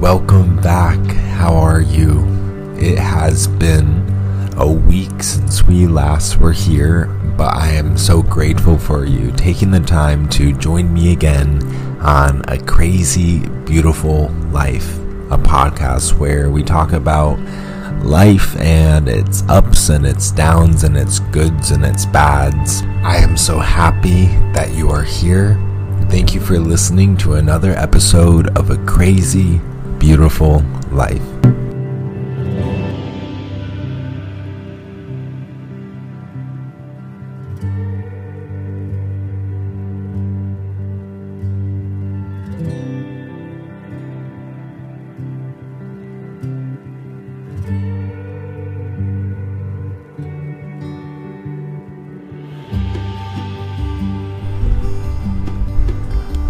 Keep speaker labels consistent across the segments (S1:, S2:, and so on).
S1: welcome back. How are you? It has been a week since we last were here, but I am so grateful for you taking the time to join me again on A Crazy Beautiful Life, a podcast where we talk about life and its ups and its downs and its goods and its bads. I am so happy that you are here. Thank you for listening to another episode of A Crazy Beautiful Life.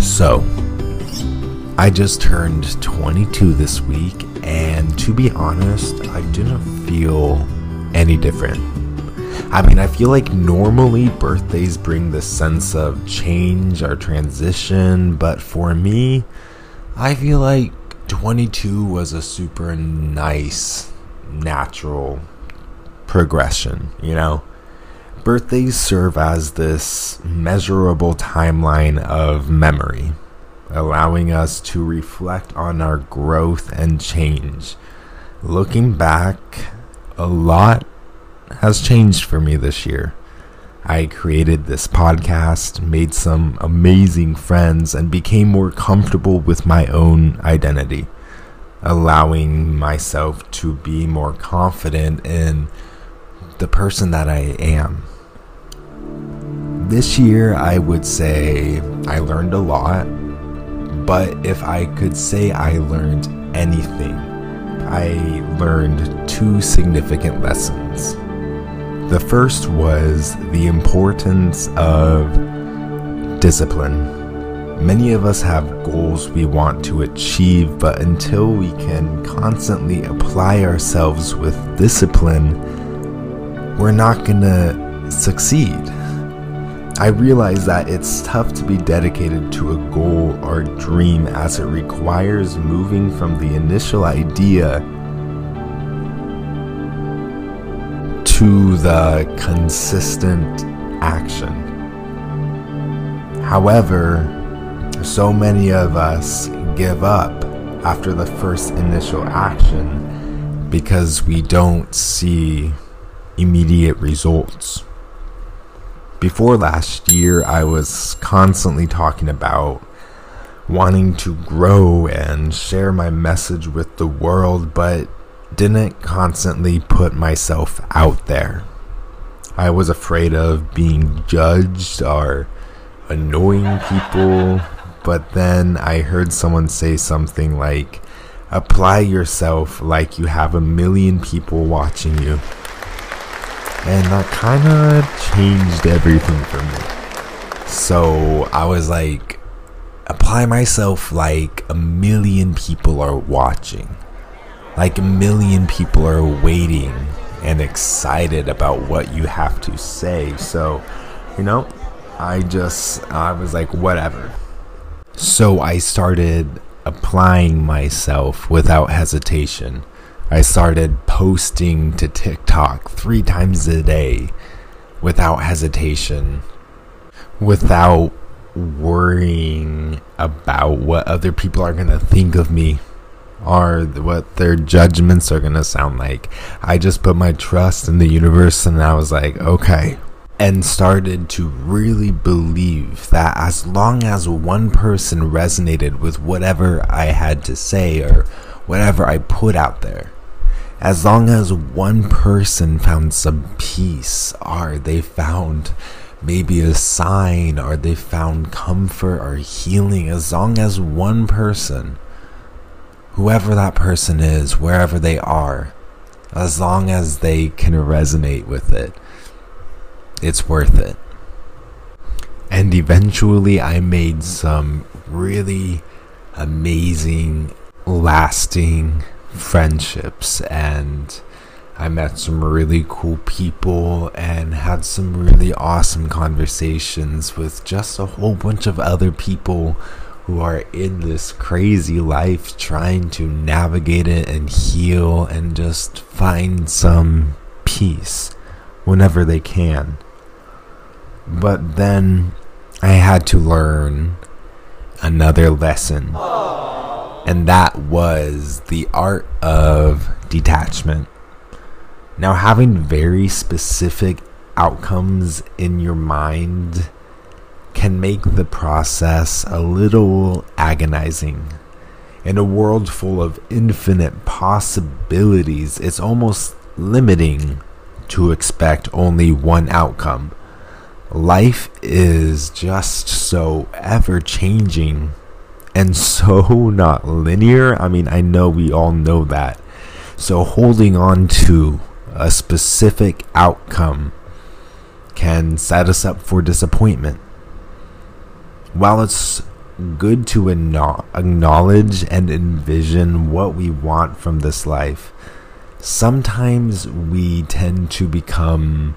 S1: So, I just turned 22 this week, and to be honest, I didn't feel any different. I mean, I feel like normally birthdays bring this sense of change or transition, but for me, I feel like 22 was a super nice, natural progression, you know? Birthdays serve as this measurable timeline of memory, allowing us to reflect on our growth and change. Looking back, a lot has changed for me this year. I created this podcast, made some amazing friends, and became more comfortable with my own identity, allowing myself to be more confident in the person that I am this year, I would say I learned a lot, but if I could say I learned anything, I learned two significant lessons. The first was the importance of discipline. Many of us have goals we want to achieve, but until we can constantly apply ourselves with discipline, we're not gonna succeed. I realize that it's tough to be dedicated to a goal or dream as it requires moving from the initial idea to the consistent action. However, so many of us give up after the first initial action because we don't see immediate results before last year, I was constantly talking about wanting to grow and share my message with the world, but didn't constantly put myself out there. I was afraid of being judged or annoying people, but then I heard someone say something like, apply yourself like you have a million people watching you and that kind of changed everything for me. So I was like, apply myself like a million people are watching, like a million people are waiting and excited about what you have to say. So, you know, I just, I was like, whatever. So I started applying myself without hesitation I started posting to TikTok three times a day without hesitation, without worrying about what other people are going to think of me or what their judgments are going to sound like. I just put my trust in the universe and I was like, okay. And started to really believe that as long as one person resonated with whatever I had to say or whatever I put out there, as long as one person found some peace or they found maybe a sign or they found comfort or healing, as long as one person, whoever that person is, wherever they are, as long as they can resonate with it, it's worth it. And eventually, I made some really amazing, lasting friendships and I met some really cool people and had some really awesome conversations with just a whole bunch of other people who are in this crazy life trying to navigate it and heal and just find some peace whenever they can. But then I had to learn another lesson. And that was the art of detachment. Now, having very specific outcomes in your mind can make the process a little agonizing. In a world full of infinite possibilities, it's almost limiting to expect only one outcome. Life is just so ever changing and so not linear. I mean, I know we all know that. So, holding on to a specific outcome can set us up for disappointment. While it's good to acknowledge and envision what we want from this life, sometimes we tend to become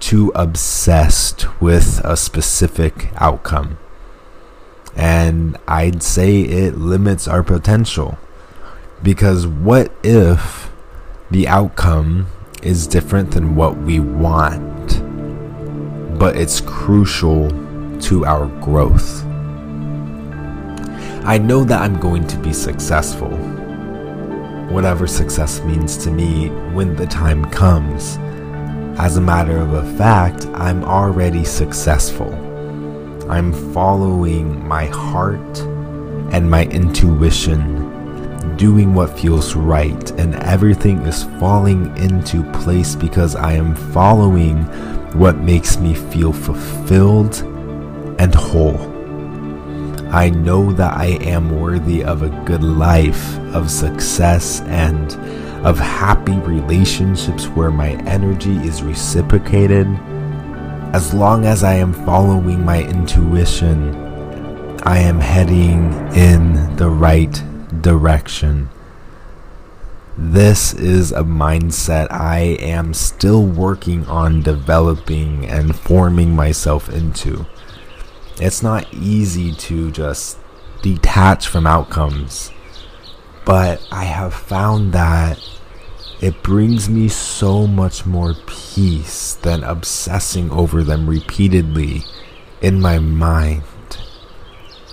S1: too obsessed with a specific outcome. And I'd say it limits our potential. Because what if the outcome is different than what we want, but it's crucial to our growth? I know that I'm going to be successful whatever success means to me when the time comes. As a matter of fact, I'm already successful. I'm following my heart and my intuition, doing what feels right, and everything is falling into place because I am following what makes me feel fulfilled and whole. I know that I am worthy of a good life, of success, and of happy relationships where my energy is reciprocated. As long as I am following my intuition, I am heading in the right direction. This is a mindset I am still working on developing and forming myself into it's not easy to just detach from outcomes. But I have found that it brings me so much more peace than obsessing over them repeatedly in my mind.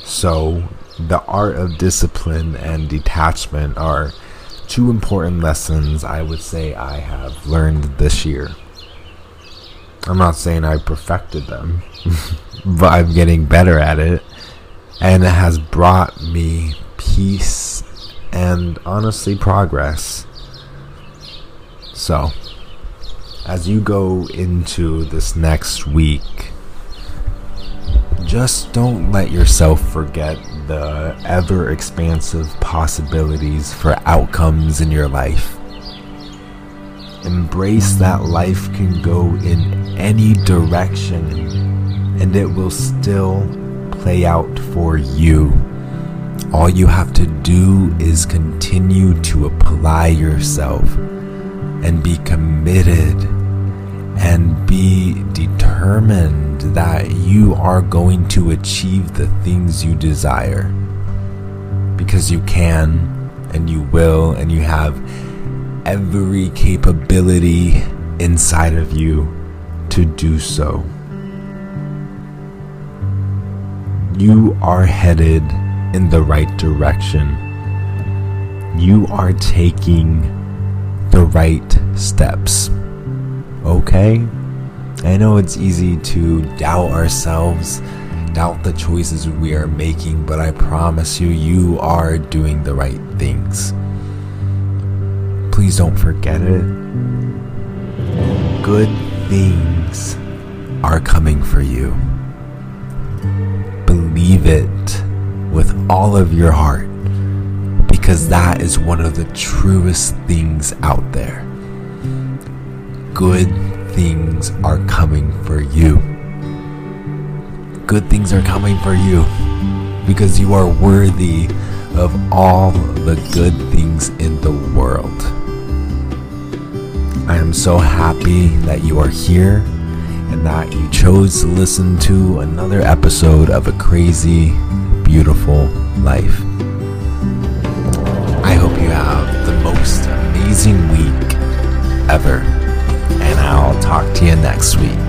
S1: So, the art of discipline and detachment are two important lessons I would say I have learned this year. I'm not saying I perfected them, but I'm getting better at it. And it has brought me peace and honestly progress. So, as you go into this next week, just don't let yourself forget the ever expansive possibilities for outcomes in your life. Embrace that life can go in any direction and it will still play out for you. All you have to do is continue to apply yourself and be committed and be determined that you are going to achieve the things you desire. Because you can and you will and you have every capability inside of you to do so. You are headed in the right direction. You are taking the right steps. Okay? I know it's easy to doubt ourselves, doubt the choices we are making, but I promise you, you are doing the right things. Please don't forget it. Good things are coming for you. Believe it with all of your heart because that is one of the truest things out there. Good things are coming for you. Good things are coming for you because you are worthy of all the good things in the world. I am so happy that you are here and that you chose to listen to another episode of A Crazy beautiful life. Amazing week ever, and I'll talk to you next week.